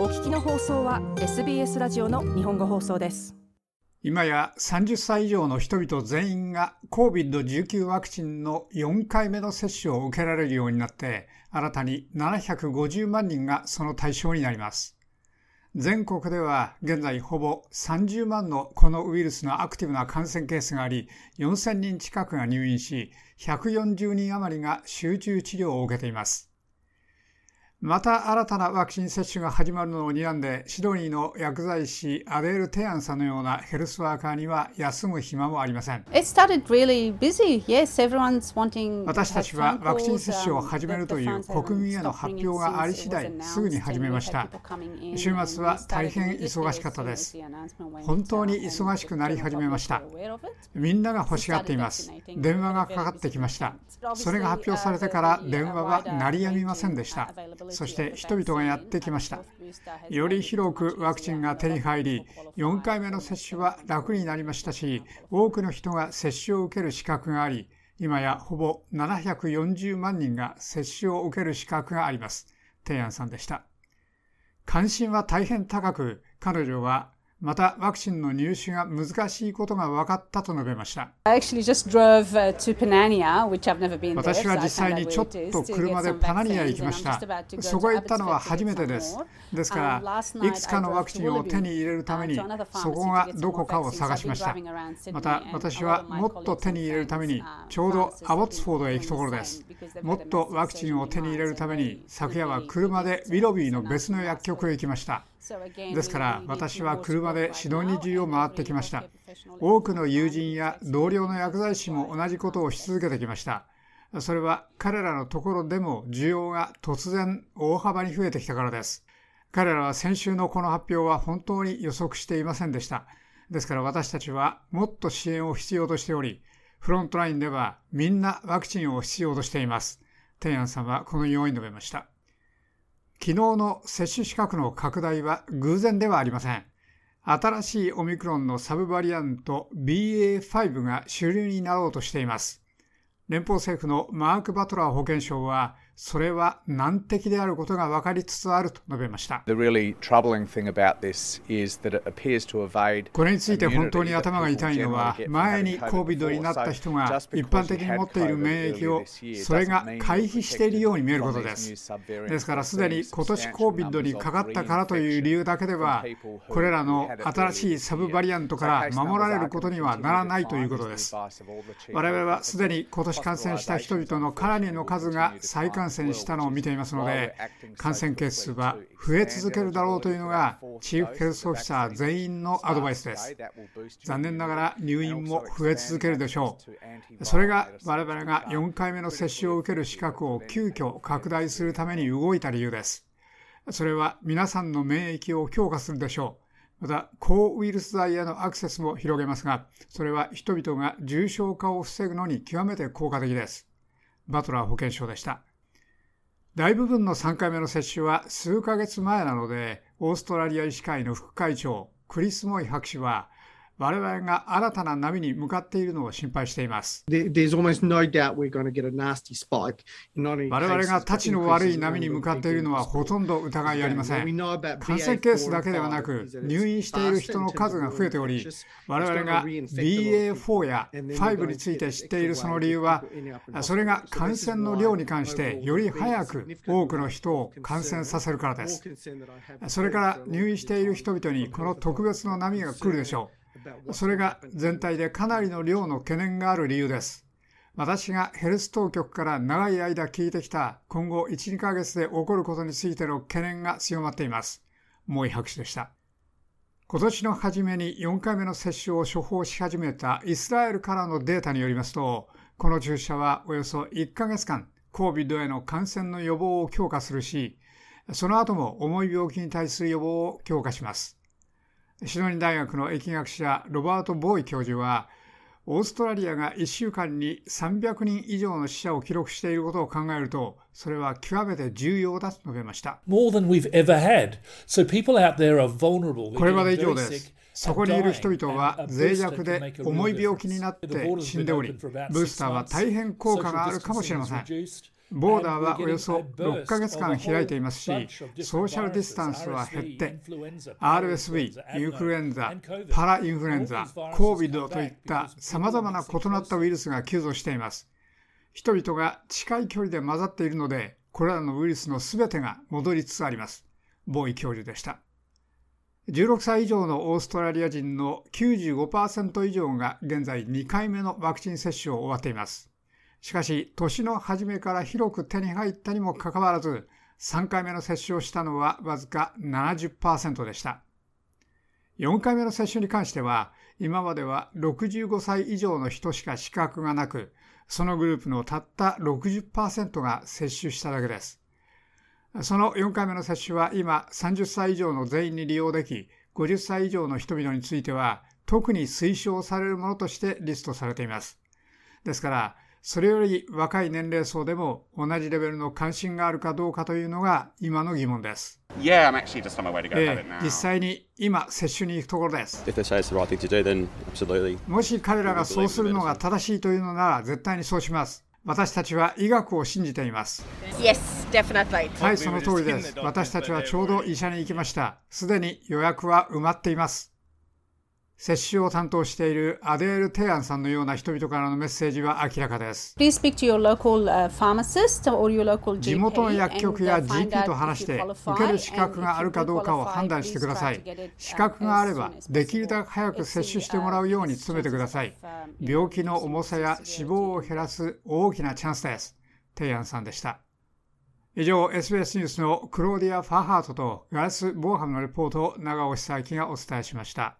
お聞きの放送は SBS ラジオの日本語放送です。今や30歳以上の人々全員が COVID-19 ワクチンの4回目の接種を受けられるようになって新たに750万人がその対象になります。全国では現在ほぼ30万のこのウイルスのアクティブな感染ケースがあり4000人近くが入院し140人余りが集中治療を受けています。また新たなワクチン接種が始まるのを睨んで、シドニーの薬剤師アデール・テアンさんのようなヘルスワーカーには休む暇もありません。Really yes, 私たちはワクチン接種を始めるという国民への発表があり次第、すぐに始めました。週末は大変忙しかったです。本当に忙しくなり始めました。みんなが欲しがっています。電話がかかってきました。それが発表されてから電話は鳴りやみませんでした。そして人々がやってきました。より広くワクチンが手に入り、4回目の接種は楽になりましたし、多くの人が接種を受ける資格があり、今やほぼ740万人が接種を受ける資格があります。提案さんでした。関心は大変高く、彼女はまたワクチンの入手が難しいことが分かったと述べました。私は実際にちょっと車でパナニアへ行きました。そこへ行ったのは初めてです。ですから、いくつかのワクチンを手に入れるために、そこがどこかを探しました。また、私はもっと手に入れるために、ちょうどアボッツフォードへ行くところです。もっとワクチンを手に入れるために、昨夜は車でウィロビーの別の薬局へ行きました。ですから私は車でシドニー中を回ってきました。多くの友人や同僚の薬剤師も同じことをし続けてきました。それは彼らのところでも需要が突然大幅に増えてきたからです。彼らは先週のこの発表は本当に予測していませんでした。ですから私たちはもっと支援を必要としておりフロントラインではみんなワクチンを必要としています。テイアンさんはこのように述べました。昨日の接種資格の拡大は偶然ではありません。新しいオミクロンのサブバリアント BA.5 が主流になろうとしています。連邦政府のマーク・バトラー保健相はそれは難敵であることが分かりつつあると述べました。これについて本当に頭が痛いのは、前に COVID になった人が一般的に持っている免疫をそれが回避しているように見えることです。ですから、すでに今年 COVID にかかったからという理由だけでは、これらの新しいサブバリアントから守られることにはならないということです。我々はすでに今年感染した人々のかなりの数が再感染染したのを見ていますので、感染件数は増え続けるだろうというのが、チーフヘルスオフィサー全員のアドバイスです。残念ながら入院も増え続けるでしょう。それが我々が4回目の接種を受ける資格を急遽拡大するために動いた理由です。それは皆さんの免疫を強化するでしょう。また、抗ウイルス剤へのアクセスも広げますが、それは人々が重症化を防ぐのに極めて効果的です。バトラー保健相でした。大部分の3回目の接種は数ヶ月前なので、オーストラリア医師会の副会長、クリス・モイ博士は、我々が新たな波に向かっているのを心配しています。我々がたちの悪い波に向かっているのはほとんど疑いありません。感染ケースだけではなく、入院している人の数が増えており、我々が BA.4 や5について知っているその理由は、それが感染の量に関してより早く多くの人を感染させるからです。それから入院している人々にこの特別の波が来るでしょう。それが全体でかなりの量の懸念がある理由です。私がヘルス当局から長い間聞いてきた今後1、2ヶ月で起こることについての懸念が強まっています。もう拍手でした。今年の初めに4回目の接種を処方し始めたイスラエルからのデータによりますと、この注射はおよそ1ヶ月間、COVID への感染の予防を強化するし、その後も重い病気に対する予防を強化します。シドニー大学の疫学者ロバート・ボーイ教授は、オーストラリアが1週間に300人以上の死者を記録していることを考えると、それは極めて重要だと述べました。これまで以上です。そこにいる人々は脆弱で重い病気になって死んでおり、ブースターは大変効果があるかもしれません。ボーダーはおよそ6ヶ月間開いていますし、ソーシャルディスタンスは減って、RSV、インフルエンザ、パラインフルエンザ、COVID といったさまざまな異なったウイルスが急増しています。人々が近い距離で混ざっているので、これらのウイルスのすべてが戻りつつあります。ボーイ教授でした。16歳以上のオーストラリア人の95%以上が現在2回目のワクチン接種を終わっています。しかし、年の初めから広く手に入ったにもかかわらず、3回目の接種をしたのはわずか70%でした。4回目の接種に関しては、今までは65歳以上の人しか資格がなく、そのグループのたった60%が接種しただけです。その4回目の接種は今30歳以上の全員に利用でき、50歳以上の人々については特に推奨されるものとしてリストされています。ですから、それより若い年齢層でも同じレベルの関心があるかどうかというのが今の疑問です。Yeah, I'm 実際に今、接種に行くところです。もし彼らがそうするのが正しいというのなら絶対にそうします。私たちは医学を信じています。Yes. はい、その通りです。私たちはちょうど医者に行きました。すでに予約は埋まっています。接種を担当しているアデール・テアンさんのような人々からのメッセージは明らかです。地元の薬局や GP と話して受ける資格があるかどうかを判断してください。資格があればできるだけ早く接種してもらうように努めてください。病気の重さや死亡を減らす大きなチャンスです。テイアンさんでした。以上、SBS ニュースのクローディア・ファーハートとガラス・ボーハムのレポートを長尾久明がお伝えしました。